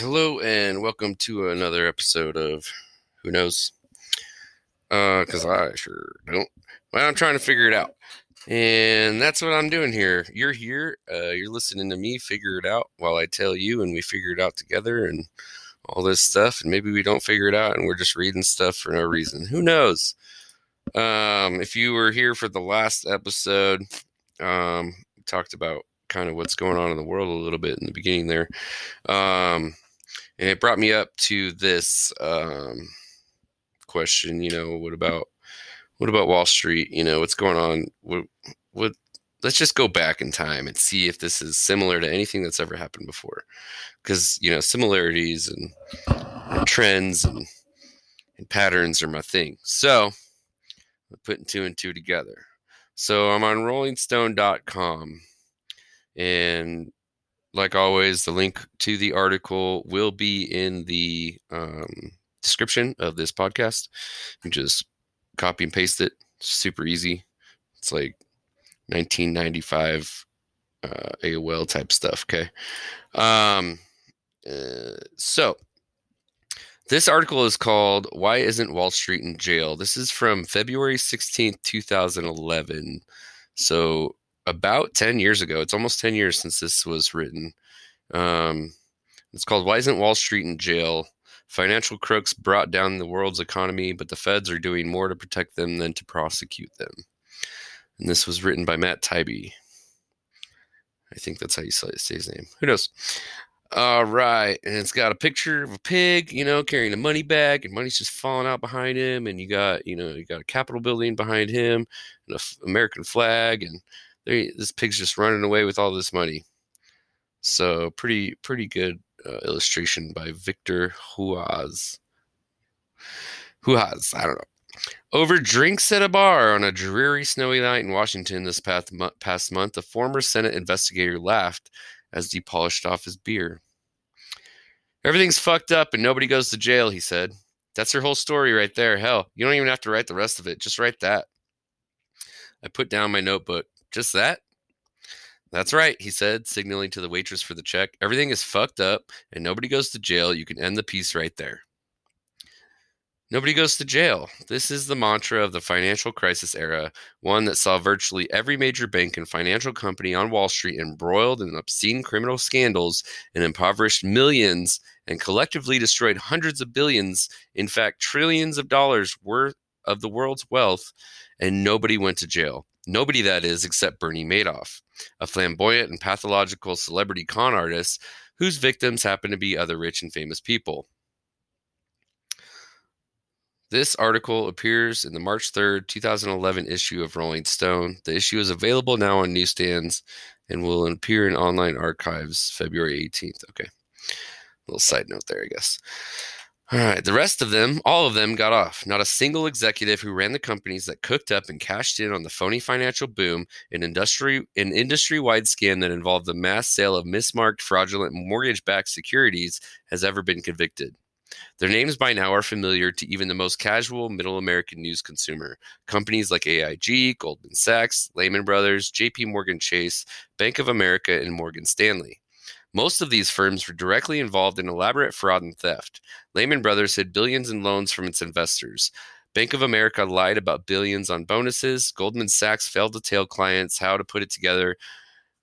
Hello and welcome to another episode of Who Knows? Because I sure don't. Well, I'm trying to figure it out. And that's what I'm doing here. You're here. Uh, you're listening to me figure it out while I tell you, and we figure it out together and all this stuff. And maybe we don't figure it out and we're just reading stuff for no reason. Who knows? Um, if you were here for the last episode, um, talked about kind of what's going on in the world a little bit in the beginning there. Um, and it brought me up to this um, question, you know, what about what about Wall Street? You know, what's going on? What, what let's just go back in time and see if this is similar to anything that's ever happened before. Because, you know, similarities and, and trends and, and patterns are my thing. So I'm putting two and two together. So I'm on rollingstone.com and like always, the link to the article will be in the um, description of this podcast. You just copy and paste it. Super easy. It's like 1995 uh, AOL type stuff. Okay. Um, uh, so this article is called Why Isn't Wall Street in Jail? This is from February 16th, 2011. So about 10 years ago. It's almost 10 years since this was written. Um, it's called Why Isn't Wall Street in Jail? Financial crooks brought down the world's economy, but the feds are doing more to protect them than to prosecute them. And this was written by Matt Taibbi. I think that's how you say his name. Who knows? All right. And it's got a picture of a pig, you know, carrying a money bag, and money's just falling out behind him. And you got, you know, you got a Capitol building behind him and an American flag. And this pig's just running away with all this money. So pretty pretty good uh, illustration by Victor Huaz. Huaz, I don't know. Over drinks at a bar on a dreary snowy night in Washington this past, past month, a former Senate investigator laughed as he polished off his beer. Everything's fucked up and nobody goes to jail, he said. That's your whole story right there. Hell, you don't even have to write the rest of it. Just write that. I put down my notebook. Just that? That's right, he said, signaling to the waitress for the check. Everything is fucked up and nobody goes to jail. You can end the piece right there. Nobody goes to jail. This is the mantra of the financial crisis era, one that saw virtually every major bank and financial company on Wall Street embroiled in obscene criminal scandals and impoverished millions and collectively destroyed hundreds of billions, in fact, trillions of dollars worth of the world's wealth, and nobody went to jail. Nobody, that is, except Bernie Madoff, a flamboyant and pathological celebrity con artist whose victims happen to be other rich and famous people. This article appears in the March 3rd, 2011 issue of Rolling Stone. The issue is available now on newsstands and will appear in online archives February 18th. Okay. Little side note there, I guess. All right. The rest of them, all of them got off. Not a single executive who ran the companies that cooked up and cashed in on the phony financial boom, an industry an industry-wide scam that involved the mass sale of mismarked fraudulent mortgage-backed securities has ever been convicted. Their names by now are familiar to even the most casual middle American news consumer. Companies like AIG, Goldman Sachs, Lehman Brothers, JP Morgan Chase, Bank of America, and Morgan Stanley. Most of these firms were directly involved in elaborate fraud and theft. Lehman Brothers hid billions in loans from its investors. Bank of America lied about billions on bonuses. Goldman Sachs failed to tell clients how to put it together,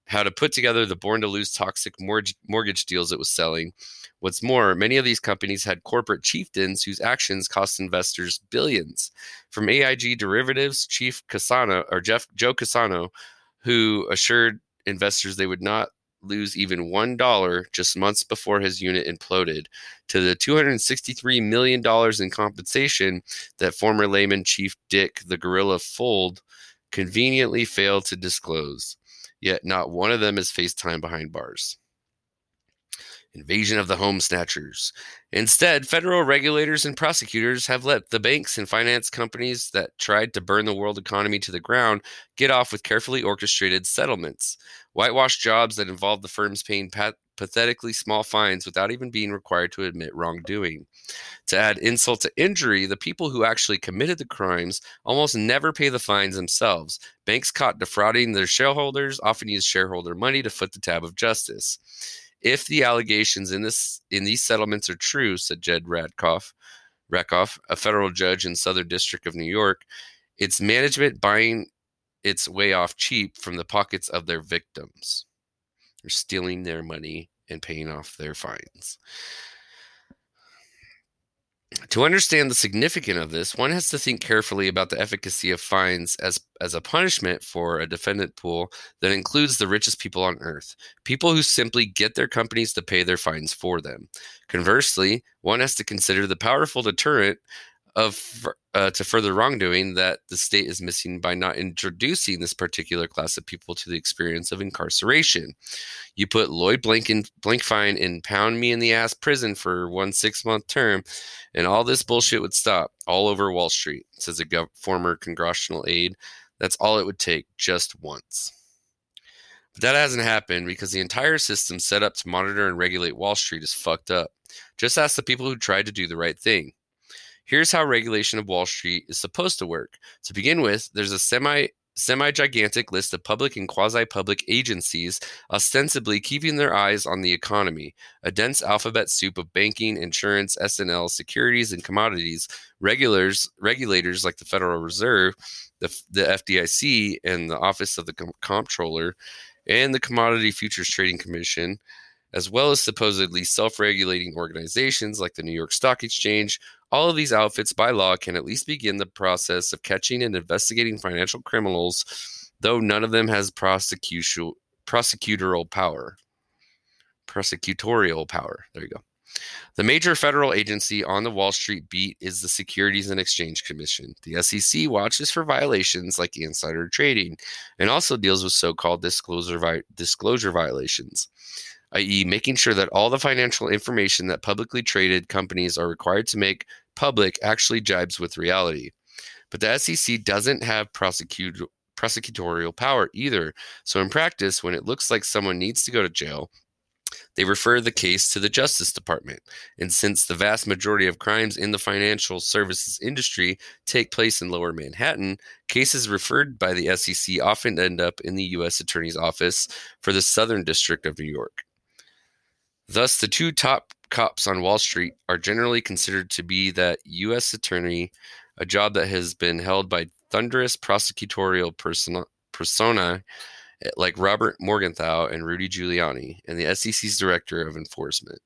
how to put together the born to lose toxic mortgage deals it was selling. What's more, many of these companies had corporate chieftains whose actions cost investors billions. From AIG Derivatives chief Cassano or Jeff Joe Cassano, who assured investors they would not lose even $1 just months before his unit imploded, to the $263 million in compensation that former Lehman chief Dick the Gorilla Fuld conveniently failed to disclose. Yet not one of them has faced time behind bars invasion of the home snatchers. Instead, federal regulators and prosecutors have let the banks and finance companies that tried to burn the world economy to the ground get off with carefully orchestrated settlements, whitewashed jobs that involve the firms paying pat- pathetically small fines without even being required to admit wrongdoing. To add insult to injury, the people who actually committed the crimes almost never pay the fines themselves. Banks caught defrauding their shareholders often use shareholder money to foot the tab of justice. If the allegations in this in these settlements are true, said Jed Radkoff, Rakoff, a federal judge in Southern District of New York, it's management buying its way off cheap from the pockets of their victims. They're stealing their money and paying off their fines. To understand the significance of this, one has to think carefully about the efficacy of fines as, as a punishment for a defendant pool that includes the richest people on earth, people who simply get their companies to pay their fines for them. Conversely, one has to consider the powerful deterrent of uh, to further wrongdoing that the state is missing by not introducing this particular class of people to the experience of incarceration. You put Lloyd Blanken, Blankfein in pound me in the ass prison for one six month term, and all this bullshit would stop all over Wall Street, says a gov- former congressional aide. That's all it would take just once. But that hasn't happened because the entire system set up to monitor and regulate Wall Street is fucked up. Just ask the people who tried to do the right thing. Here's how regulation of Wall Street is supposed to work. To begin with, there's a semi semi gigantic list of public and quasi public agencies ostensibly keeping their eyes on the economy, a dense alphabet soup of banking, insurance, S&L, securities, and commodities. Regulars, regulators like the Federal Reserve, the, the FDIC, and the Office of the Comptroller, and the Commodity Futures Trading Commission, as well as supposedly self regulating organizations like the New York Stock Exchange, all of these outfits by law can at least begin the process of catching and investigating financial criminals, though none of them has prosecutorial power. Prosecutorial power. There you go. The major federal agency on the Wall Street beat is the Securities and Exchange Commission. The SEC watches for violations like insider trading and also deals with so called disclosure, vi- disclosure violations i.e., making sure that all the financial information that publicly traded companies are required to make public actually jibes with reality. But the SEC doesn't have prosecute, prosecutorial power either. So, in practice, when it looks like someone needs to go to jail, they refer the case to the Justice Department. And since the vast majority of crimes in the financial services industry take place in lower Manhattan, cases referred by the SEC often end up in the U.S. Attorney's Office for the Southern District of New York. Thus, the two top cops on Wall Street are generally considered to be that U.S. attorney, a job that has been held by thunderous prosecutorial persona, persona eh, like Robert Morgenthau and Rudy Giuliani, and the SEC's director of enforcement.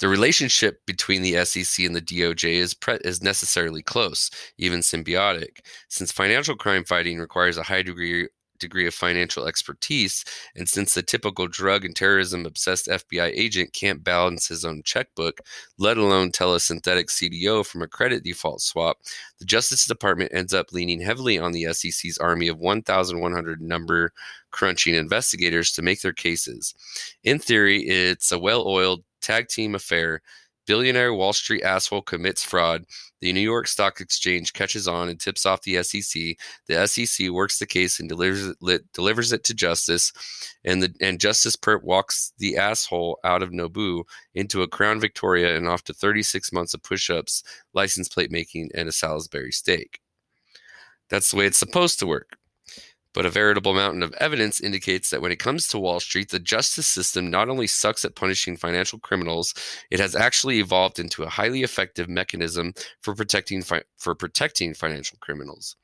The relationship between the SEC and the DOJ is, pre- is necessarily close, even symbiotic, since financial crime fighting requires a high degree degree of financial expertise. And since the typical drug and terrorism obsessed FBI agent can't balance his own checkbook, let alone tell a synthetic CDO from a credit default swap, the Justice Department ends up leaning heavily on the SEC's army of 1,100 number crunching investigators to make their cases. In theory, it's a well oiled tag team affair Billionaire Wall Street asshole commits fraud. The New York Stock Exchange catches on and tips off the SEC. The SEC works the case and delivers it, delivers it to justice. And the and Justice Pert walks the asshole out of Nobu into a Crown Victoria and off to 36 months of push-ups, license plate making, and a Salisbury steak. That's the way it's supposed to work. But a veritable mountain of evidence indicates that when it comes to Wall Street, the justice system not only sucks at punishing financial criminals, it has actually evolved into a highly effective mechanism for protecting fi- for protecting financial criminals.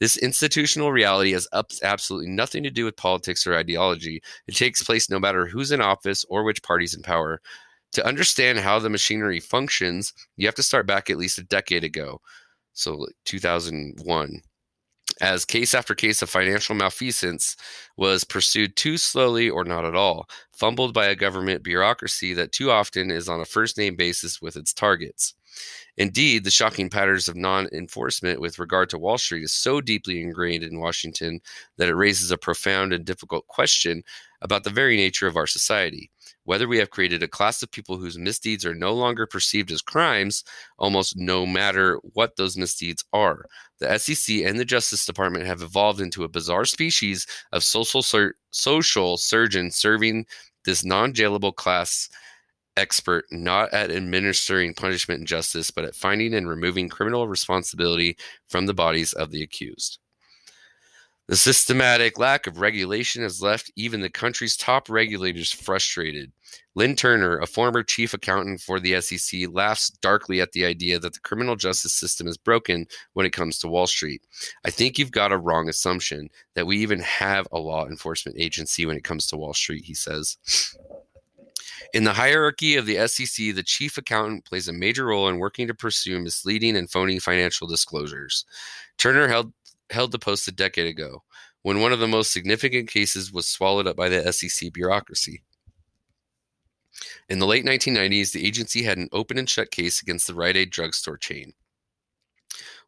This institutional reality has absolutely nothing to do with politics or ideology. It takes place no matter who's in office or which party's in power. To understand how the machinery functions, you have to start back at least a decade ago. So 2001 as case after case of financial malfeasance was pursued too slowly or not at all, fumbled by a government bureaucracy that too often is on a first name basis with its targets. Indeed, the shocking patterns of non enforcement with regard to Wall Street is so deeply ingrained in Washington that it raises a profound and difficult question about the very nature of our society whether we have created a class of people whose misdeeds are no longer perceived as crimes, almost no matter what those misdeeds are. The SEC and the Justice Department have evolved into a bizarre species of social sur- social surgeon serving this non-jailable class expert not at administering punishment and justice, but at finding and removing criminal responsibility from the bodies of the accused. The systematic lack of regulation has left even the country's top regulators frustrated. Lynn Turner, a former chief accountant for the SEC, laughs darkly at the idea that the criminal justice system is broken when it comes to Wall Street. I think you've got a wrong assumption that we even have a law enforcement agency when it comes to Wall Street, he says. In the hierarchy of the SEC, the chief accountant plays a major role in working to pursue misleading and phony financial disclosures. Turner held held the post a decade ago, when one of the most significant cases was swallowed up by the SEC bureaucracy. In the late 1990s, the agency had an open and shut case against the Rite Aid drugstore chain,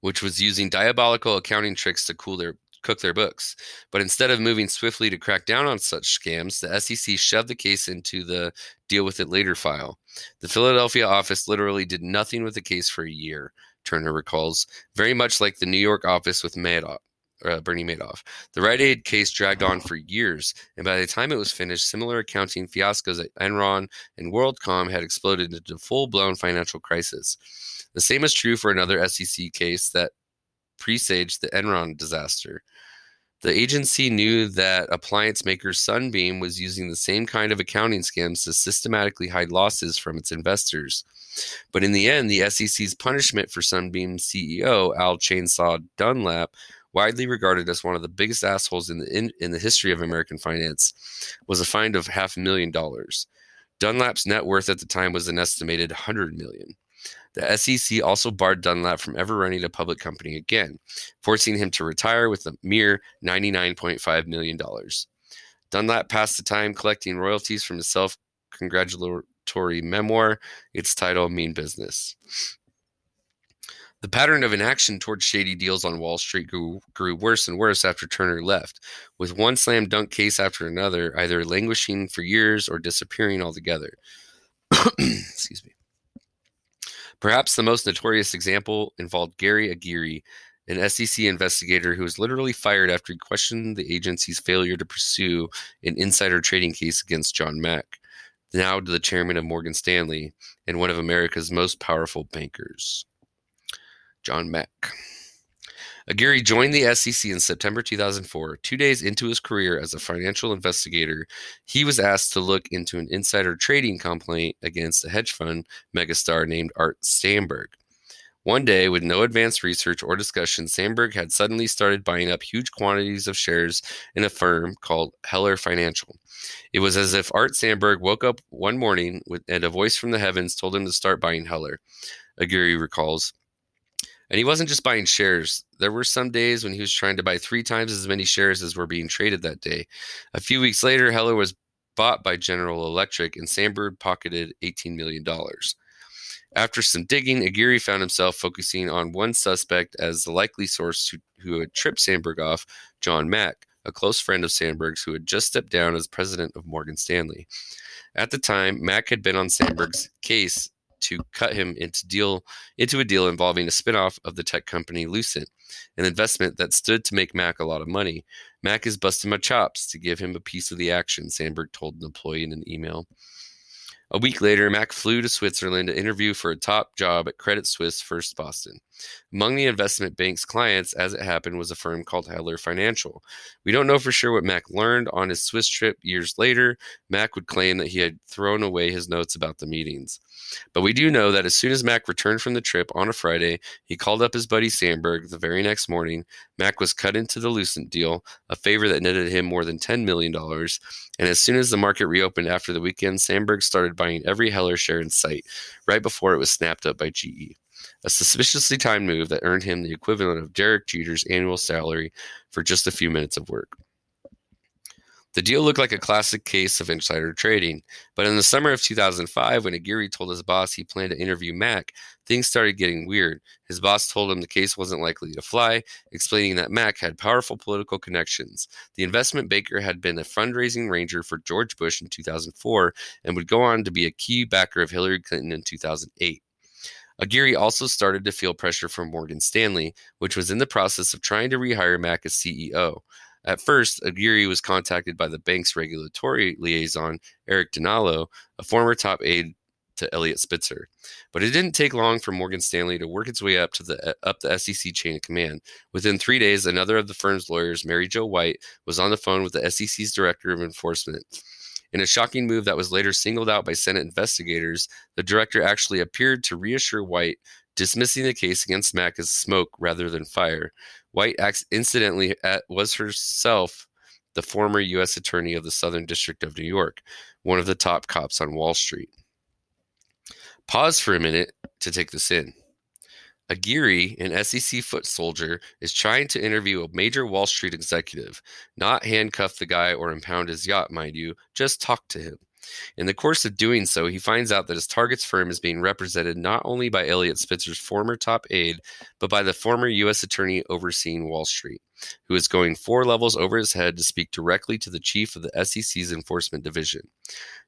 which was using diabolical accounting tricks to cool their, cook their books. But instead of moving swiftly to crack down on such scams, the SEC shoved the case into the deal with it later file. The Philadelphia office literally did nothing with the case for a year, Turner recalls, very much like the New York office with Madoff. Uh, Bernie Madoff. The Rite Aid case dragged on for years, and by the time it was finished, similar accounting fiascos at Enron and WorldCom had exploded into a full blown financial crisis. The same is true for another SEC case that presaged the Enron disaster. The agency knew that appliance maker Sunbeam was using the same kind of accounting scams to systematically hide losses from its investors. But in the end, the SEC's punishment for Sunbeam CEO, Al Chainsaw Dunlap, widely regarded as one of the biggest assholes in the in, in the history of American finance, was a fine of half a million dollars. Dunlap's net worth at the time was an estimated 100 million. The SEC also barred Dunlap from ever running a public company again, forcing him to retire with a mere $99.5 million. Dunlap passed the time collecting royalties from his self congratulatory memoir, its title Mean Business. The pattern of inaction towards shady deals on Wall Street grew, grew worse and worse after Turner left, with one slam dunk case after another either languishing for years or disappearing altogether. Excuse me. Perhaps the most notorious example involved Gary Aguirre, an SEC investigator who was literally fired after he questioned the agency's failure to pursue an insider trading case against John Mack, now to the chairman of Morgan Stanley and one of America's most powerful bankers. John Mack. Aguirre joined the SEC in September 2004. Two days into his career as a financial investigator, he was asked to look into an insider trading complaint against a hedge fund megastar named Art Samberg. One day, with no advanced research or discussion, Samberg had suddenly started buying up huge quantities of shares in a firm called Heller Financial. It was as if Art Samberg woke up one morning with, and a voice from the heavens told him to start buying Heller. Aguirre recalls. And he wasn't just buying shares. There were some days when he was trying to buy three times as many shares as were being traded that day. A few weeks later, Heller was bought by General Electric, and Samberg pocketed $18 million. After some digging, Aguirre found himself focusing on one suspect as the likely source who, who had tripped Samberg off, John Mack, a close friend of Samberg's who had just stepped down as president of Morgan Stanley. At the time, Mack had been on Samberg's case to cut him into deal into a deal involving a spinoff of the tech company Lucent, an investment that stood to make Mack a lot of money. Mack is busting my chops to give him a piece of the action, Samberg told an employee in an email. A week later, Mack flew to Switzerland to interview for a top job at Credit Suisse First Boston. Among the investment bank's clients, as it happened, was a firm called Heller Financial. We don't know for sure what Mack learned on his Swiss trip years later. Mack would claim that he had thrown away his notes about the meetings. But we do know that as soon as Mack returned from the trip on a Friday, he called up his buddy Samberg the very next morning. Mack was cut into the Lucent deal, a favor that netted him more than $10 million. And as soon as the market reopened after the weekend, Samberg started buying every Heller share in sight, right before it was snapped up by GE. A suspiciously timed move that earned him the equivalent of Derek Jeter's annual salary for just a few minutes of work. The deal looked like a classic case of insider trading, but in the summer of 2005, when Aguirre told his boss he planned to interview Mack, things started getting weird. His boss told him the case wasn't likely to fly, explaining that Mack had powerful political connections. The investment banker had been a fundraising ranger for George Bush in 2004 and would go on to be a key backer of Hillary Clinton in 2008. Aguirre also started to feel pressure from Morgan Stanley, which was in the process of trying to rehire Mack as CEO. At first, Aguirre was contacted by the bank's regulatory liaison, Eric DiNallo, a former top aide to Eliot Spitzer. But it didn't take long for Morgan Stanley to work its way up to the up the SEC chain of command. Within three days, another of the firm's lawyers, Mary Jo White, was on the phone with the SEC's director of enforcement. In a shocking move that was later singled out by Senate investigators, the director actually appeared to reassure White, dismissing the case against Mack as smoke rather than fire. White incidentally was herself the former U.S. Attorney of the Southern District of New York, one of the top cops on Wall Street. Pause for a minute to take this in. Aguirre, an SEC foot soldier, is trying to interview a major Wall Street executive, not handcuff the guy or impound his yacht, mind you, just talk to him. In the course of doing so, he finds out that his target's firm is being represented not only by Eliot Spitzer's former top aide, but by the former U.S. attorney overseeing Wall Street, who is going four levels over his head to speak directly to the chief of the SEC's enforcement division.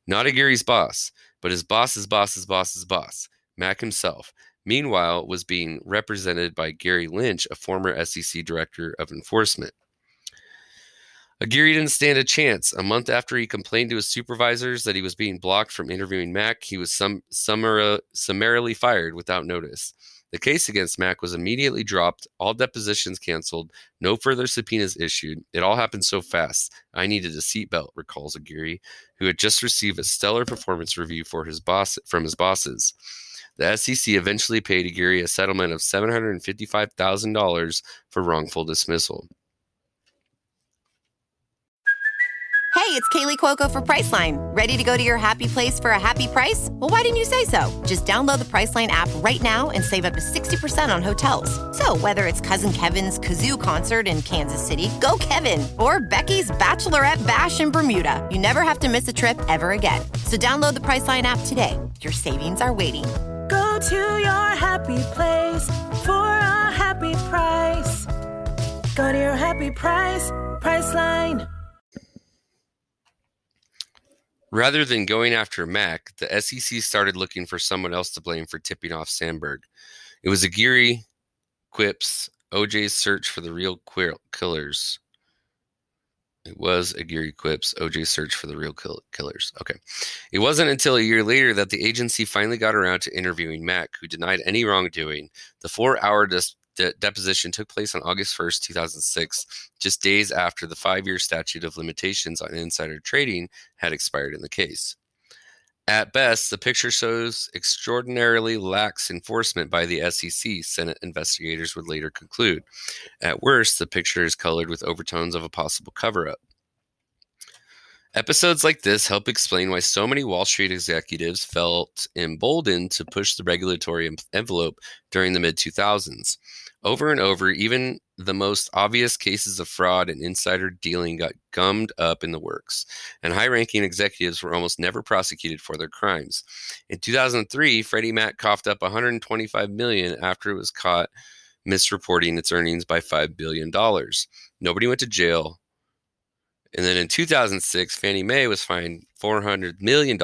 Not Aguirre's boss, but his boss's boss's boss's boss, Mack himself, meanwhile was being represented by Gary Lynch, a former SEC director of enforcement. Uh, Aguirre didn't stand a chance. A month after he complained to his supervisors that he was being blocked from interviewing Mack, he was some, summarily fired without notice. The case against Mack was immediately dropped, all depositions canceled, no further subpoenas issued. It all happened so fast. I needed a seatbelt, recalls Aguirre, who had just received a stellar performance review for his boss from his bosses. The SEC eventually paid Aguirre a settlement of $755,000 for wrongful dismissal. Hey, it's Kaley Cuoco for Priceline. Ready to go to your happy place for a happy price? Well, why didn't you say so? Just download the Priceline app right now and save up to 60% on hotels. So, whether it's Cousin Kevin's Kazoo concert in Kansas City, go Kevin, or Becky's Bachelorette Bash in Bermuda, you never have to miss a trip ever again. So, download the Priceline app today. Your savings are waiting. Go to your happy place for a happy price. Go to your happy price, Priceline. Rather than going after Mack, the SEC started looking for someone else to blame for tipping off Samberg. It was Aguirre, Quips, OJ's search for the real queer killers. It was Aguirre Quips, OJ search for the real kill- killers. Okay. It wasn't until a year later that the agency finally got around to interviewing Mack, who denied any wrongdoing. The four hour dis- de- deposition took place on August 1st, 2006, just days after the five year statute of limitations on insider trading had expired in the case. At best, the picture shows extraordinarily lax enforcement by the SEC, Senate investigators would later conclude. At worst, the picture is colored with overtones of a possible cover up. Episodes like this help explain why so many Wall Street executives felt emboldened to push the regulatory envelope during the mid 2000s. Over and over, even the most obvious cases of fraud and insider dealing got gummed up in the works, and high ranking executives were almost never prosecuted for their crimes. In 2003, Freddie Mac coughed up 125 million after it was caught misreporting its earnings by $5 billion. Nobody went to jail, and then in 2006, Fannie Mae was fined $400 million,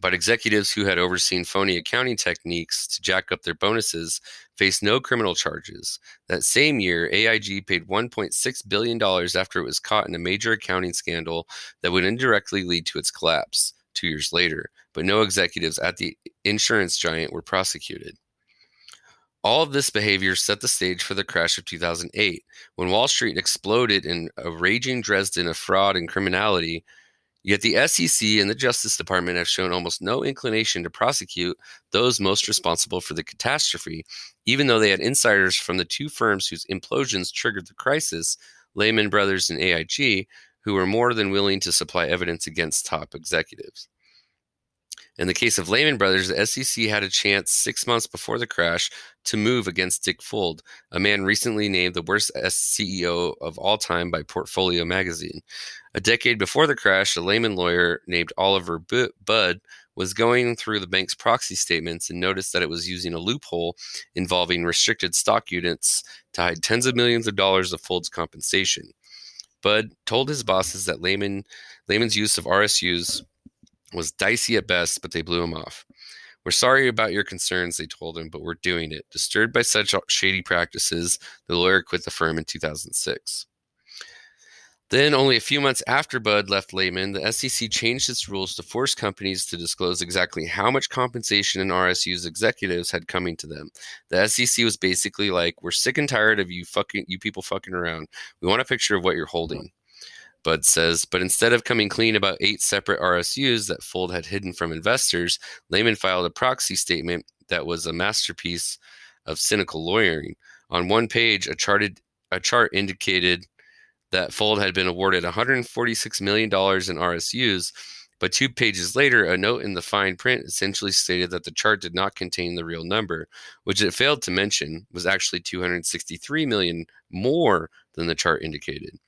but executives who had overseen phony accounting techniques to jack up their bonuses faced no criminal charges. That same year, AIG paid $1.6 billion after it was caught in a major accounting scandal that would indirectly lead to its collapse two years later, but no executives at the insurance giant were prosecuted. All of this behavior set the stage for the crash of 2008, when Wall Street exploded in a raging Dresden of fraud and criminality. Yet the SEC and the Justice Department have shown almost no inclination to prosecute those most responsible for the catastrophe, even though they had insiders from the two firms whose implosions triggered the crisis, Lehman Brothers and AIG, who were more than willing to supply evidence against top executives. In the case of Lehman Brothers, the SEC had a chance six months before the crash to move against Dick Fuld, a man recently named the worst CEO of all time by Portfolio magazine. A decade before the crash, a Lehman lawyer named Oliver Budd was going through the bank's proxy statements and noticed that it was using a loophole involving restricted stock units to hide tens of millions of dollars of Fuld's compensation. Budd told his bosses that Lehman, Lehman's use of RSUs was dicey at best, but they blew him off. We're sorry about your concerns, they told him, but we're doing it. Disturbed by such shady practices, the lawyer quit the firm in 2006. Then, only a few months after Budd left Lehman, the SEC changed its rules to force companies to disclose exactly how much compensation an RSU's executives had coming to them. The SEC was basically like, "We're sick and tired of you fucking you people fucking around. We want a picture of what you're holding." Budd says, but instead of coming clean about eight separate RSUs that Fuld had hidden from investors, Lehman filed a proxy statement that was a masterpiece of cynical lawyering. On one page, a charted a chart indicated that Fuld had been awarded $146 million in RSUs, but two pages later, a note in the fine print essentially stated that the chart did not contain the real number, which it failed to mention was actually 263 million more than the chart indicated.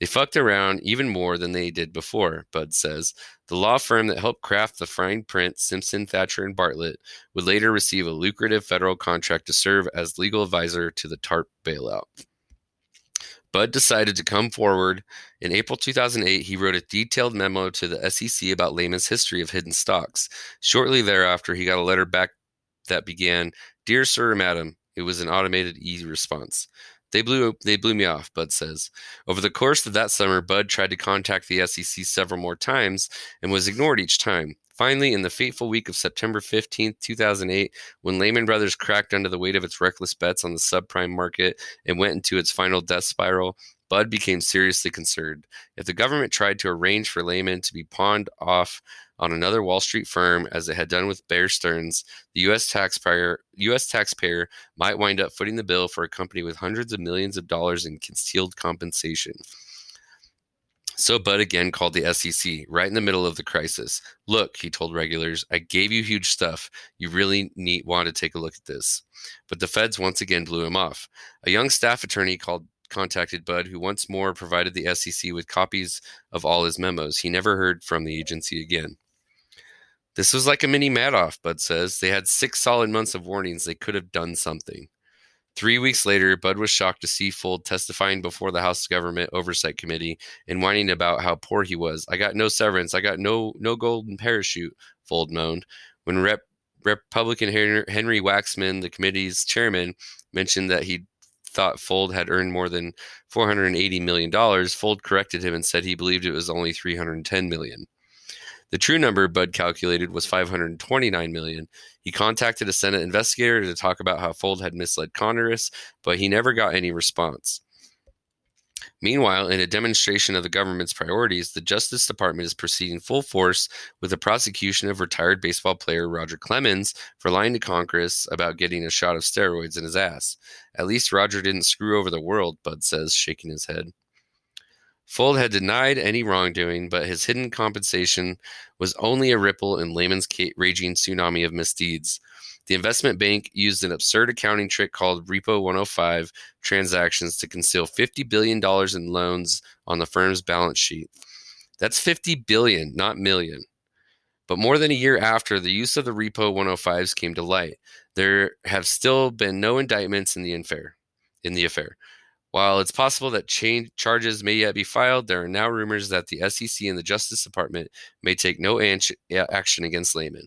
They fucked around even more than they did before, Budd says. The law firm that helped craft the fine print, Simpson, Thacher, and Bartlett, would later receive a lucrative federal contract to serve as legal advisor to the TARP bailout. Budd decided to come forward. In April 2008, he wrote a detailed memo to the SEC about Lehman's history of hidden stocks. Shortly thereafter, he got a letter back that began, Dear Sir or Madam, it was an automated e response. They blew they blew me off, Budd says. Over the course of that summer, Budd tried to contact the SEC several more times and was ignored each time. Finally, in the fateful week of September 15, 2008, when Lehman Brothers cracked under the weight of its reckless bets on the subprime market and went into its final death spiral, Budd became seriously concerned. If the government tried to arrange for Lehman to be pawned off on another Wall Street firm, as it had done with Bear Stearns, the U.S. taxpayer U.S. taxpayer might wind up footing the bill for a company with hundreds of millions of dollars in concealed compensation. So Budd again called the SEC right in the middle of the crisis. Look, he told regulars, I gave you huge stuff. You really need want to take a look at this. But the feds once again blew him off. A young staff attorney called contacted Budd, who once more provided the SEC with copies of all his memos. He never heard from the agency again. This was like a mini Madoff, Budd says. They had six solid months of warnings. They could have done something. Three weeks later, Budd was shocked to see Fuld testifying before the House Government Oversight Committee and whining about how poor he was. I got no severance. I got no no golden parachute. Fuld moaned when Rep, Republican Henry Waxman, the committee's chairman, mentioned that he thought Fuld had earned more than 480 million dollars. Fuld corrected him and said he believed it was only 310 million. The true number Budd calculated was 529 million. He contacted a Senate investigator to talk about how Fuld had misled Congress, but he never got any response. Meanwhile, in a demonstration of the government's priorities, the Justice Department is proceeding full force with the prosecution of retired baseball player Roger Clemens for lying to Congress about getting a shot of steroids in his ass. At least Roger didn't screw over the world, Budd says, shaking his head. Fuld had denied any wrongdoing, but his hidden compensation was only a ripple in Lehman's raging tsunami of misdeeds. The investment bank used an absurd accounting trick called Repo 105 transactions to conceal $50 billion in loans on the firm's balance sheet. That's 50 billion, not million. But more than a year after the use of the Repo 105s came to light, there have still been no indictments in the affair. In the affair, while it's possible that charges may yet be filed, there are now rumors that the SEC and the Justice Department may take no action against Lehman.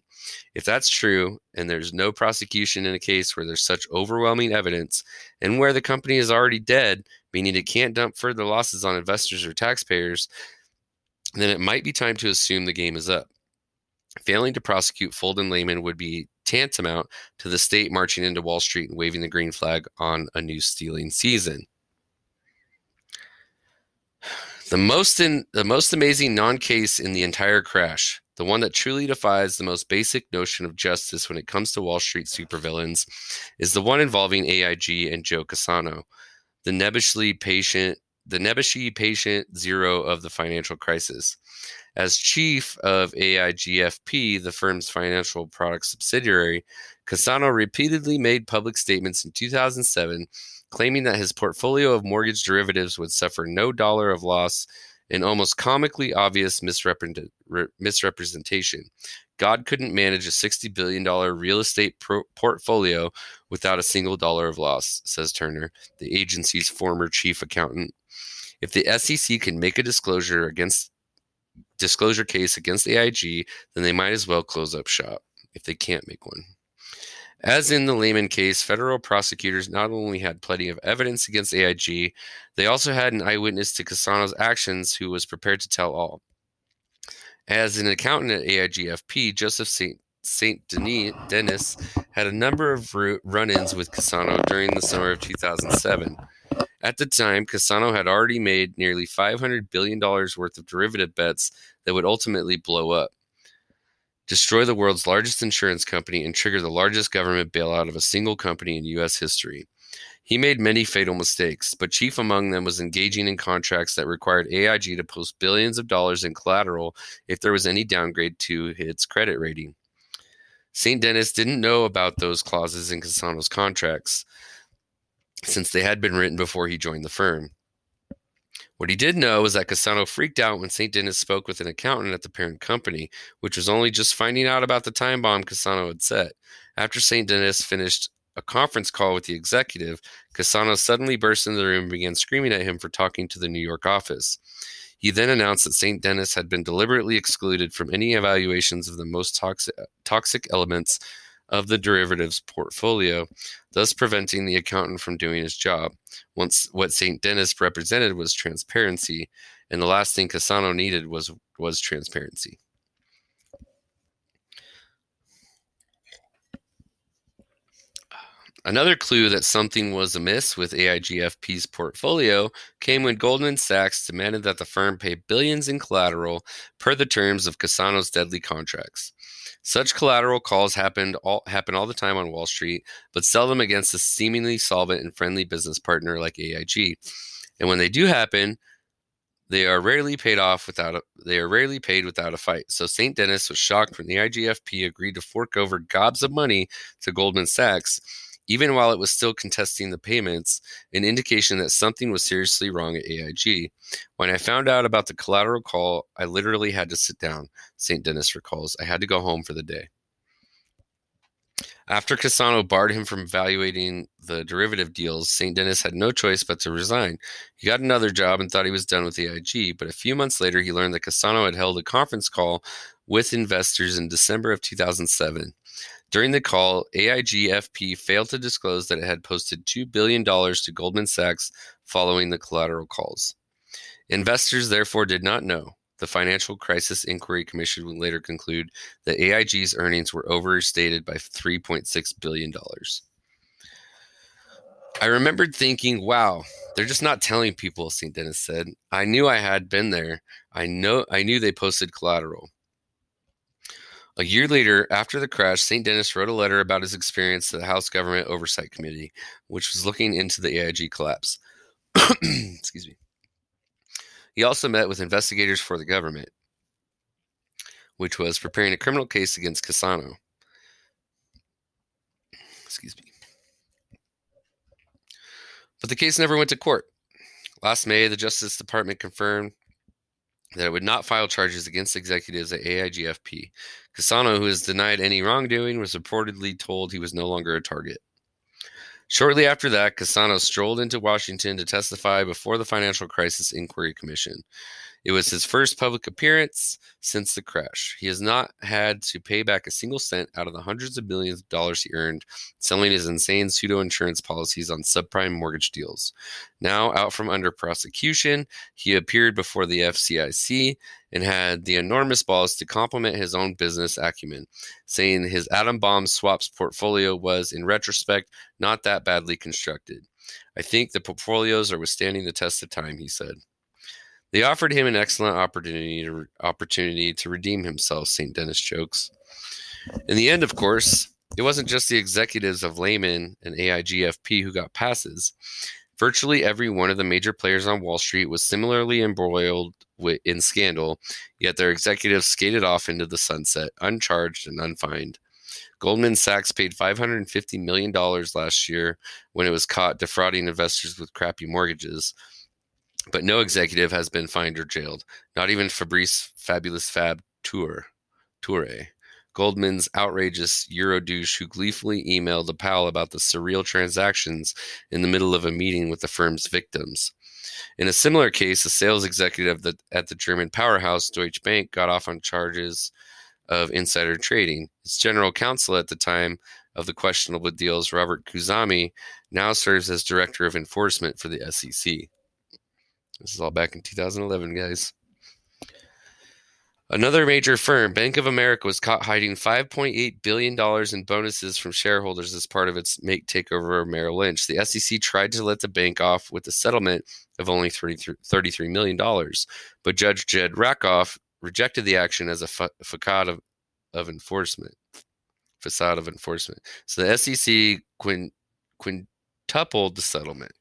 If that's true, and there's no prosecution in a case where there's such overwhelming evidence and where the company is already dead, meaning it can't dump further losses on investors or taxpayers, then it might be time to assume the game is up. Failing to prosecute Fuld and Lehman would be tantamount to the state marching into Wall Street and waving the green flag on a new stealing season. The most in the most amazing non-case in the entire crash, the one that truly defies the most basic notion of justice when it comes to Wall Street supervillains, is the one involving AIG and Joe Cassano, the nebbishly patient, the nebbishy patient zero of the financial crisis. As chief of AIGFP, the firm's financial products subsidiary, Cassano repeatedly made public statements in 2007 claiming that his portfolio of mortgage derivatives would suffer no dollar of loss in almost comically obvious misrepresentation. God couldn't manage a $60 billion real estate pro- portfolio without a single dollar of loss, says Turner, the agency's former chief accountant. If the SEC can make a disclosure against disclosure case against the AIG, then they might as well close up shop if they can't make one. As in the Lehman case, federal prosecutors not only had plenty of evidence against AIG, they also had an eyewitness to Cassano's actions who was prepared to tell all. As an accountant at AIGFP, Joseph St. St. Denis, Dennis had a number of run ins with Cassano during the summer of 2007. At the time, Cassano had already made nearly $500 billion worth of derivative bets that would ultimately blow up, destroy the world's largest insurance company, and trigger the largest government bailout of a single company in U.S. history. He made many fatal mistakes, but chief among them was engaging in contracts that required AIG to post billions of dollars in collateral if there was any downgrade to its credit rating. St. Denis didn't know about those clauses in Cassano's contracts since they had been written before he joined the firm. What he did know was that Cassano freaked out when St. Denis spoke with an accountant at the parent company, which was only just finding out about the time bomb Cassano had set. After St. Denis finished a conference call with the executive, Cassano suddenly burst into the room and began screaming at him for talking to the New York office. He then announced that St. Denis had been deliberately excluded from any evaluations of the most toxic, toxic elements of the derivatives portfolio, thus preventing the accountant from doing his job. Once what St. Denis represented was transparency, and the last thing Cassano needed was was transparency. Another clue that something was amiss with AIGFP's portfolio came when Goldman Sachs demanded that the firm pay billions in collateral per the terms of Cassano's deadly contracts. Such collateral calls happened all, happen all the time on Wall Street, but seldom against a seemingly solvent and friendly business partner like AIG. And when they do happen, they are rarely paid off without a, they are rarely paid without a fight. So St. Denis was shocked when the AIGFP agreed to fork over gobs of money to Goldman Sachs even while it was still contesting the payments, an indication that something was seriously wrong at AIG. When I found out about the collateral call, I literally had to sit down, St. Denis recalls. I had to go home for the day. After Cassano barred him from evaluating the derivative deals, St. Denis had no choice but to resign. He got another job and thought he was done with AIG, but a few months later he learned that Cassano had held a conference call with investors in December of 2007. During the call, AIGFP failed to disclose that it had posted $2 billion to Goldman Sachs following the collateral calls. Investors therefore did not know. The Financial Crisis Inquiry Commission would later conclude that AIG's earnings were overstated by $3.6 billion. I remembered thinking, wow, they're just not telling people, St. Denis said. I knew I had been there. I know I knew they posted collateral. A year later, after the crash, St. Denis wrote a letter about his experience to the House Government Oversight Committee, which was looking into the AIG collapse. Excuse me. He also met with investigators for the government, which was preparing a criminal case against Cassano. Excuse me. But the case never went to court. Last May, the Justice Department confirmed that it would not file charges against executives at AIGFP. Cassano, who has denied any wrongdoing, was reportedly told he was no longer a target. Shortly after that, Cassano strolled into Washington to testify before the Financial Crisis Inquiry Commission. It was his first public appearance since the crash. He has not had to pay back a single cent out of the hundreds of millions of dollars he earned selling his insane pseudo insurance policies on subprime mortgage deals. Now, out from under prosecution, he appeared before the FCIC and had the enormous balls to compliment his own business acumen, saying his atom bomb swaps portfolio was, in retrospect, not that badly constructed. I think the portfolios are withstanding the test of time, he said. They offered him an excellent opportunity to, opportunity to redeem himself, St. Denis jokes. In the end, of course, it wasn't just the executives of Lehman and AIGFP who got passes. Virtually every one of the major players on Wall Street was similarly embroiled in scandal, yet their executives skated off into the sunset, uncharged and unfined. Goldman Sachs paid $550 million last year when it was caught defrauding investors with crappy mortgages. But no executive has been fined or jailed, not even Fabrice Fabulous Fab Tour, Toure. Goldman's outrageous Euro douche who gleefully emailed Powell about the surreal transactions in the middle of a meeting with the firm's victims. In a similar case, a sales executive at the German powerhouse Deutsche Bank got off on charges of insider trading. Its general counsel at the time of the questionable deals, Robert Khuzami, now serves as director of enforcement for the SEC. This is all back in 2011, guys. Another major firm, Bank of America, was caught hiding $5.8 billion in bonuses from shareholders as part of its make takeover of Merrill Lynch. The SEC tried to let the bank off with a settlement of only $33 million, but Judge Jed Rakoff rejected the action as a facade of, of enforcement. Facade of enforcement. So the SEC quintupled the settlement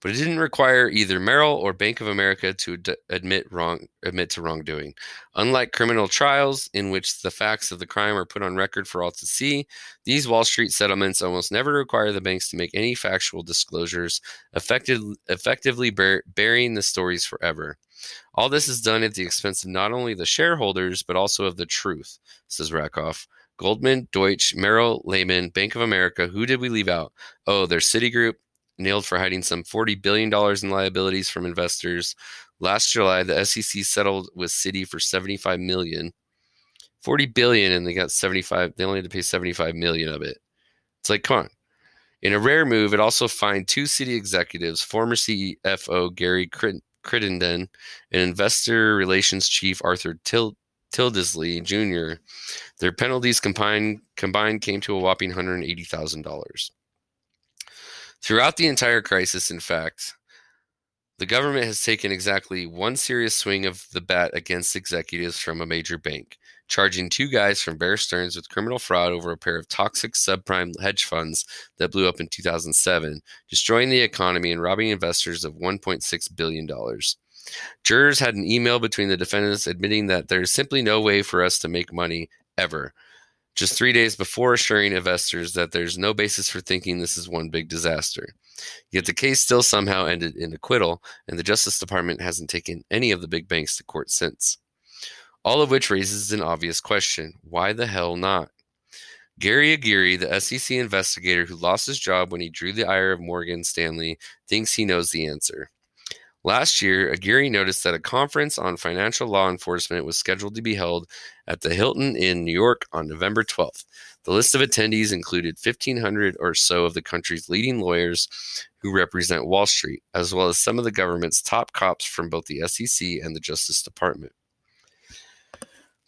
but it didn't require either Merrill or Bank of America to admit wrong admit to wrongdoing. Unlike criminal trials in which the facts of the crime are put on record for all to see, these Wall Street settlements almost never require the banks to make any factual disclosures, effective, effectively bur- burying the stories forever. All this is done at the expense of not only the shareholders but also of the truth, says Rakoff. Goldman, Deutsche, Merrill, Lehman, Bank of America. Who did we leave out? Oh, there's Citigroup, nailed for hiding some $40 billion in liabilities from investors. Last July, the SEC settled with Citi for 75 million. 40 billion and they got 75 they only had to pay 75 million of it. It's like, come on. In a rare move, it also fined two Citi executives, former CFO Gary Crittenden and investor relations chief Arthur Til- Tildesley Jr. Their penalties combined combined came to a whopping $180,000. Throughout the entire crisis, in fact, the government has taken exactly one serious swing of the bat against executives from a major bank, charging two guys from Bear Stearns with criminal fraud over a pair of toxic subprime hedge funds that blew up in 2007, destroying the economy and robbing investors of $1.6 billion. Jurors had an email between the defendants admitting that there is simply no way for us to make money ever just three days before assuring investors that there's no basis for thinking this is one big disaster. Yet the case still somehow ended in acquittal, and the Justice Department hasn't taken any of the big banks to court since. All of which raises an obvious question why the hell not? Gary Aguirre, the SEC investigator who lost his job when he drew the ire of Morgan Stanley, thinks he knows the answer. Last year, Aguirre noticed that a conference on financial law enforcement was scheduled to be held at the Hilton in New York on November 12th. The list of attendees included 1,500 or so of the country's leading lawyers who represent Wall Street, as well as some of the government's top cops from both the SEC and the Justice Department.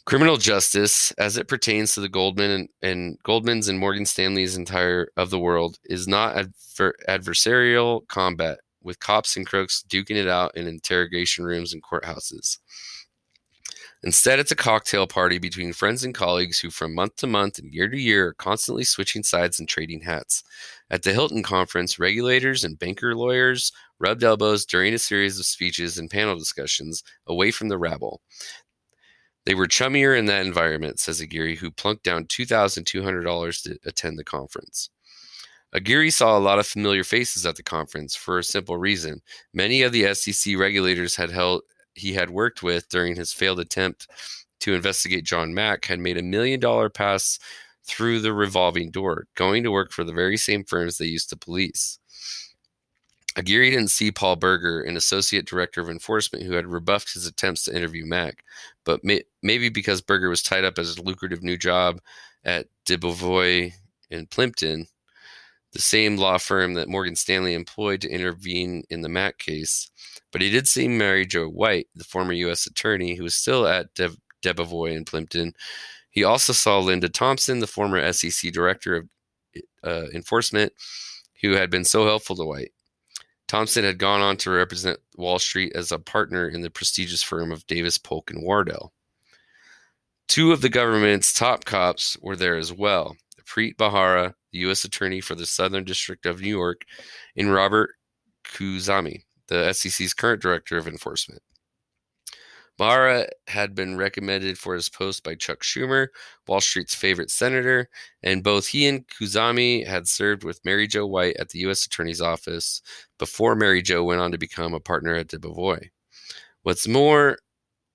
Criminal justice, as it pertains to the Goldman and, and Goldman's and Morgan Stanley's entire of the world, is not adver- adversarial combat with cops and crooks duking it out in interrogation rooms and courthouses. Instead, it's a cocktail party between friends and colleagues who, from month to month and year to year, are constantly switching sides and trading hats. At the Hilton conference, regulators and banker lawyers rubbed elbows during a series of speeches and panel discussions away from the rabble. They were chummier in that environment, says Aguirre, who plunked down $2,200 to attend the conference. Aguirre saw a lot of familiar faces at the conference for a simple reason. Many of the SEC regulators had held he had worked with during his failed attempt to investigate John Mack had made a million dollar pass through the revolving door, going to work for the very same firms they used to police. Aguirre didn't see Paul Berger, an associate director of enforcement who had rebuffed his attempts to interview Mack, but may, maybe because Berger was tied up as a lucrative new job at Debevoise in Plimpton, the same law firm that Morgan Stanley employed to intervene in the Mack case. But he did see Mary Jo White, the former U.S. attorney who was still at De- Debevoise in Plimpton. He also saw Linda Thompson, the former SEC director of uh, enforcement, who had been so helpful to White. Thompson had gone on to represent Wall Street as a partner in the prestigious firm of Davis Polk and Wardwell. Two of the government's top cops were there as well. Preet Bharara, the U.S. Attorney for the Southern District of New York, and Robert Khuzami, the SEC's current Director of Enforcement. Bharara had been recommended for his post by Chuck Schumer, Wall Street's favorite senator, and both he and Khuzami had served with Mary Jo White at the U.S. Attorney's Office before Mary Jo went on to become a partner at Debevoise. What's more,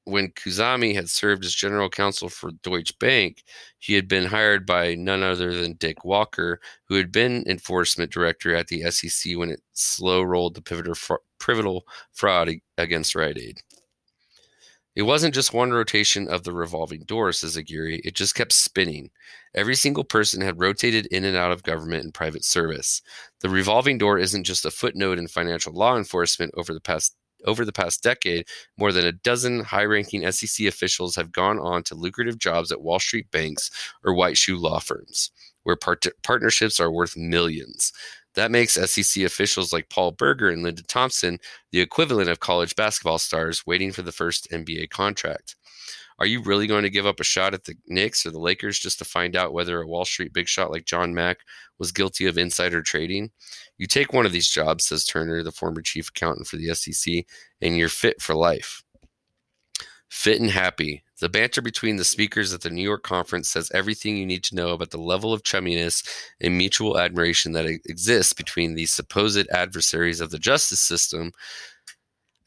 when Khuzami had served as general counsel for Deutsche Bank, he had been hired by none other than Dick Walker, who had been enforcement director at the SEC when it slow rolled the pivotal, fraud against Rite Aid. It wasn't just one rotation of the revolving door, says Aguirre. It just kept spinning. Every single person had rotated in and out of government and private service. The revolving door isn't just a footnote in financial law enforcement over the past over the past decade, more than a dozen high ranking SEC officials have gone on to lucrative jobs at Wall Street banks or white shoe law firms, where part- partnerships are worth millions. That makes SEC officials like Paul Berger and Linda Thompson the equivalent of college basketball stars waiting for the first NBA contract. Are you really going to give up a shot at the Knicks or the Lakers just to find out whether a Wall Street big shot like John Mack was guilty of insider trading? You take one of these jobs, says Turner, the former chief accountant for the SEC, and you're fit for life. Fit and happy. The banter between the speakers at the New York conference says everything you need to know about the level of chumminess and mutual admiration that exists between these supposed adversaries of the justice system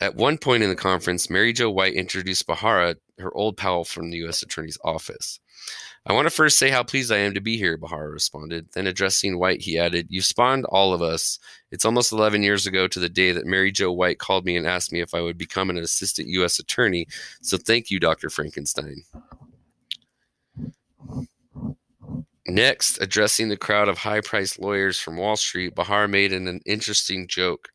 at one point in the conference, Mary Jo White introduced Bharara, her old pal from the U.S. Attorney's Office. I want to first say how pleased I am to be here, Bharara responded. Then, addressing White, he added, You spawned all of us. It's almost 11 years ago to the day that Mary Jo White called me and asked me if I would become an assistant U.S. attorney. So, thank you, Dr. Frankenstein. Next, addressing the crowd of high priced lawyers from Wall Street, Bharara made an, an interesting joke.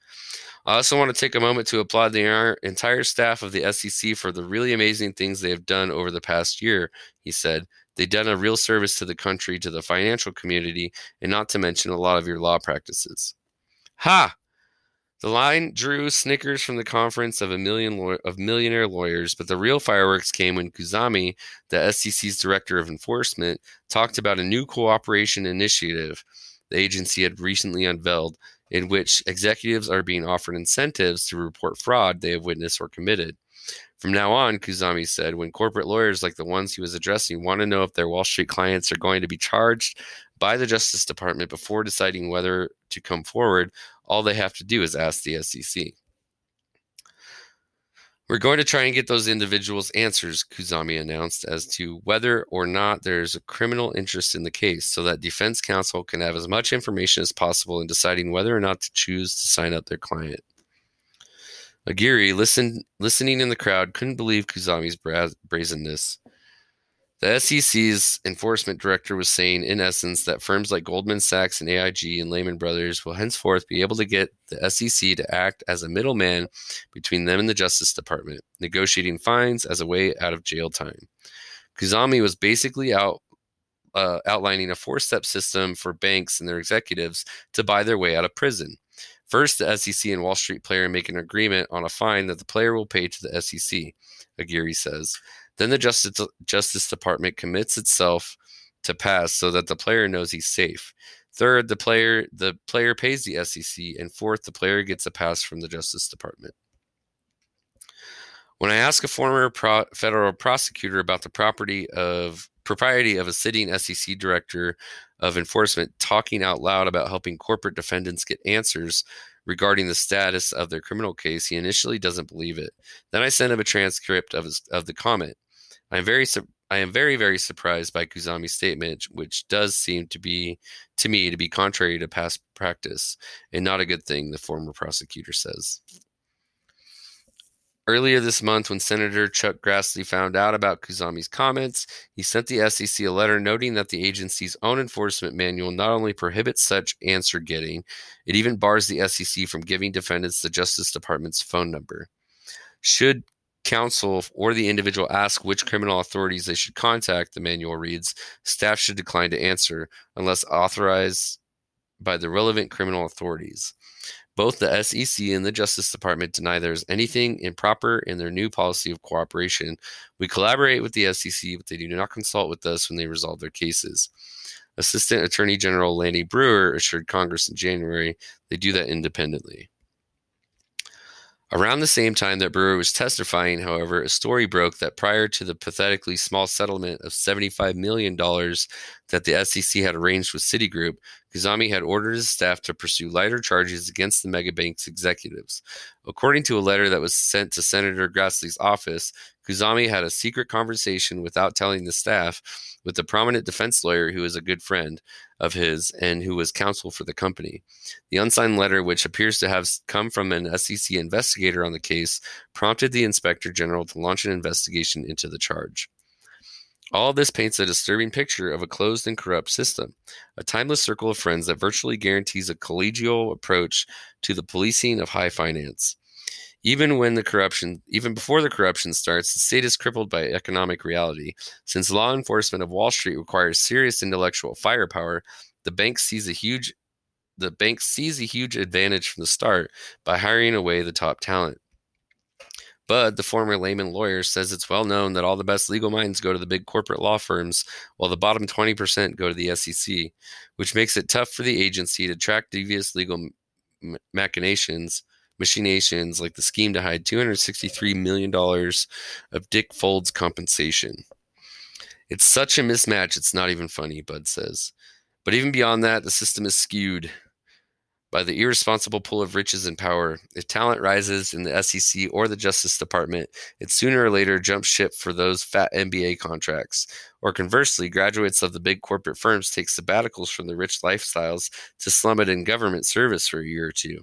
I also want to take a moment to applaud the entire staff of the SEC for the really amazing things they have done over the past year, he said. They've done a real service to the country, to the financial community, and not to mention a lot of your law practices. Ha! The line drew snickers from the conference of a million law- of millionaire lawyers, but the real fireworks came when Khuzami, the SEC's director of enforcement, talked about a new cooperation initiative the agency had recently unveiled in which executives are being offered incentives to report fraud they have witnessed or committed. From now on, Khuzami said, when corporate lawyers like the ones he was addressing want to know if their Wall Street clients are going to be charged by the Justice Department before deciding whether to come forward, all they have to do is ask the SEC. We're going to try and get those individuals answers, Khuzami announced, as to whether or not there's a criminal interest in the case so that defense counsel can have as much information as possible in deciding whether or not to choose to sign up their client. Aguirre, listen, listening in the crowd, couldn't believe Khuzami's bra- brazenness. The SEC's enforcement director was saying, in essence, that firms like Goldman Sachs and AIG and Lehman Brothers will henceforth be able to get the SEC to act as a middleman between them and the Justice Department, negotiating fines as a way out of jail time. Khuzami was basically out uh, outlining a four-step system for banks and their executives to buy their way out of prison. First, the SEC and Wall Street player make an agreement on a fine that the player will pay to the SEC, Aguirre says. Then the Justice, Justice Department commits itself to pass so that the player knows he's safe. Third, the player the player pays the SEC, and fourth, the player gets a pass from the Justice Department. When I ask a former pro- federal prosecutor about the property of propriety of a sitting SEC director of enforcement talking out loud about helping corporate defendants get answers regarding the status of their criminal case, he initially doesn't believe it. Then I send him a transcript of his of the comment. I am very I am very very surprised by Khuzami's statement, which does seem to be to me to be contrary to past practice and not a good thing. The former prosecutor says. Earlier this month, when Senator Chuck Grassley found out about Khuzami's comments, he sent the SEC a letter noting that the agency's own enforcement manual not only prohibits such answer getting, it even bars the SEC from giving defendants the Justice Department's phone number. Should counsel or the individual ask which criminal authorities they should contact, the manual reads, staff should decline to answer unless authorized by the relevant criminal authorities. Both the SEC and the Justice Department deny there's anything improper in their new policy of cooperation. We collaborate with the SEC, but they do not consult with us when they resolve their cases. Assistant Attorney General Lanny Breuer assured Congress in January they do that independently. Around the same time that Breuer was testifying, however, a story broke that prior to the pathetically small settlement of $75 million that the SEC had arranged with Citigroup, Khuzami had ordered his staff to pursue lighter charges against the megabank's executives. According to a letter that was sent to Senator Grassley's office, Khuzami had a secret conversation without telling the staff with a prominent defense lawyer who is a good friend of his and who was counsel for the company. The unsigned letter, which appears to have come from an SEC investigator on the case, prompted the inspector general to launch an investigation into the charge. All this paints a disturbing picture of a closed and corrupt system, a timeless circle of friends that virtually guarantees a collegial approach to the policing of high finance. Even when the corruption, even before the corruption starts, the state is crippled by economic reality. Since law enforcement of Wall Street requires serious intellectual firepower, the bank sees a huge the bank sees a huge advantage from the start by hiring away the top talent. Budd, the former Lehman lawyer, says it's well known that all the best legal minds go to the big corporate law firms, while the bottom 20% go to the SEC, which makes it tough for the agency to track devious legal machinations, machinations like the scheme to hide $263 million of Dick Fuld's compensation. It's such a mismatch, it's not even funny, Budd says. But even beyond that, the system is skewed by the irresponsible pull of riches and power. If talent rises in the SEC or the Justice Department, it sooner or later jumps ship for those fat NBA contracts. Or conversely, graduates of the big corporate firms take sabbaticals from the rich lifestyles to slum it in government service for a year or two.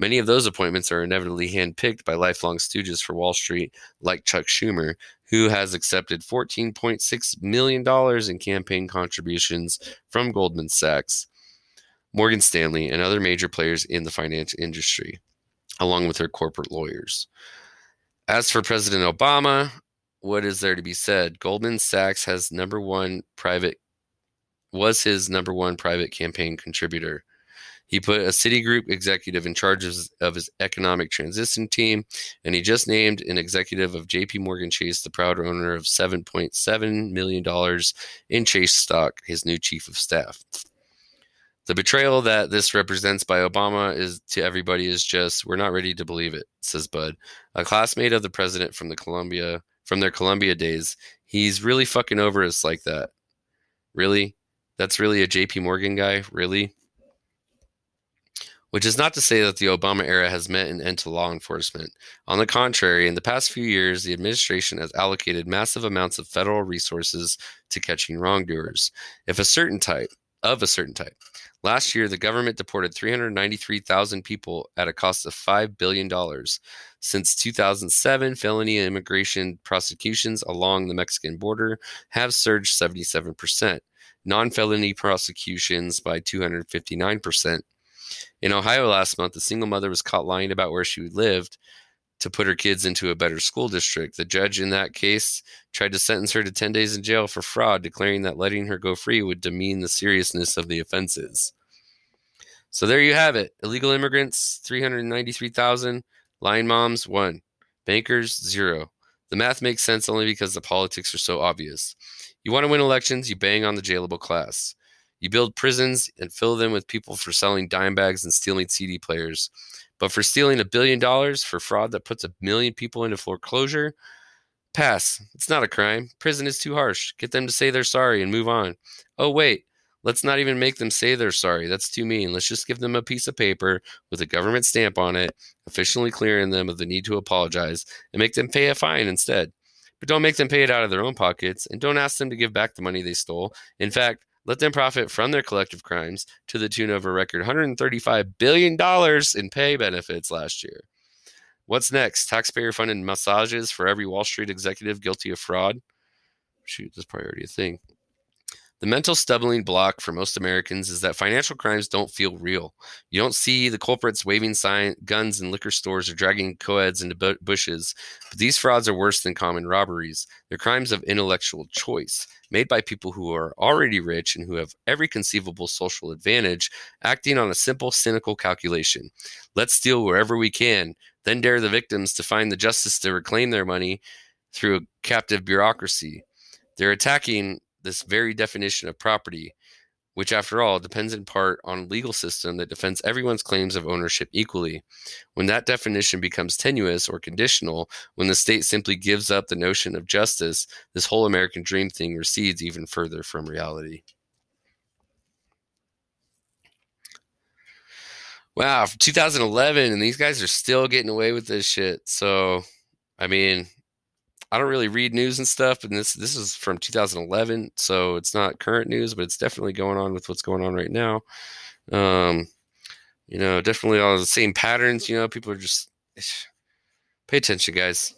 Many of those appointments are inevitably handpicked by lifelong stooges for Wall Street, like Chuck Schumer, who has accepted $14.6 million in campaign contributions from Goldman Sachs. Morgan Stanley, and other major players in the finance industry, along with their corporate lawyers. As for President Obama, what is there to be said? Goldman Sachs has number one private was his number one private campaign contributor. He put a Citigroup executive in charge of, of his economic transition team, and he just named an executive of JP Morgan Chase, the proud owner of $7.7 million in Chase stock, his new chief of staff. The betrayal that this represents by Obama is to everybody is just we're not ready to believe it, says Budd, a classmate of the president from the Columbia from their Columbia days. He's really fucking over us like that. Really? That's really a JP Morgan guy? Really? Which is not to say that the Obama era has meant an end to law enforcement. On the contrary, in the past few years, the administration has allocated massive amounts of federal resources to catching wrongdoers. If a certain type, of a certain type, Last year, the government deported 393,000 people at a cost of $5 billion. Since 2007, felony immigration prosecutions along the Mexican border have surged 77%, non felony prosecutions by 259%. In Ohio last month, a single mother was caught lying about where she lived to put her kids into a better school district. The judge in that case tried to sentence her to 10 days in jail for fraud, declaring that letting her go free would demean the seriousness of the offenses. So there you have it. Illegal immigrants, 393,000. Lying moms, one. Bankers, zero. The math makes sense only because the politics are so obvious. You want to win elections, you bang on the jailable class. You build prisons and fill them with people for selling dime bags and stealing CD players. But for stealing a billion dollars for fraud that puts a million people into foreclosure, pass. It's not a crime. Prison is too harsh. Get them to say they're sorry and move on. Oh, wait. Let's not even make them say they're sorry. That's too mean. Let's just give them a piece of paper with a government stamp on it, officially clearing them of the need to apologize, and make them pay a fine instead. But don't make them pay it out of their own pockets, and don't ask them to give back the money they stole. In fact, let them profit from their collective crimes to the tune of a record $135 billion in pay benefits last year. What's next? Taxpayer funded massages for every Wall Street executive guilty of fraud? Shoot, that's probably already a thing. The mental stumbling block for most Americans is that financial crimes don't feel real. You don't see the culprits waving sign, guns in liquor stores or dragging co-eds into bu- bushes. But these frauds are worse than common robberies. They're crimes of intellectual choice, made by people who are already rich and who have every conceivable social advantage, acting on a simple, cynical calculation. Let's steal wherever we can, then dare the victims to find the justice to reclaim their money through a captive bureaucracy. They're attacking this very definition of property, which, after all, depends in part on a legal system that defends everyone's claims of ownership equally. When that definition becomes tenuous or conditional, when the state simply gives up the notion of justice, this whole American dream thing recedes even further from reality. Wow, 2011, and these guys are still getting away with this shit. So, I mean, I don't really read news and stuff, and this this is from 2011, so it's not current news, but it's definitely going on with what's going on right now. Um, you know, definitely all the same patterns. You know, people are just pay attention, guys.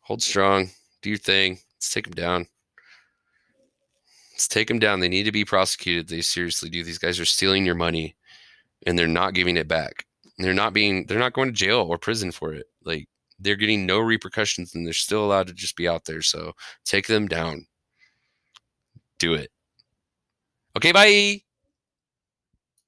Hold strong, do your thing. Let's take them down. Let's take them down. They need to be prosecuted. They seriously do. These guys are stealing your money, and they're not giving it back. They're not being. They're not going to jail or prison for it. Like they're getting no repercussions and they're still allowed to just be out there. So take them down. Do it. Okay, bye.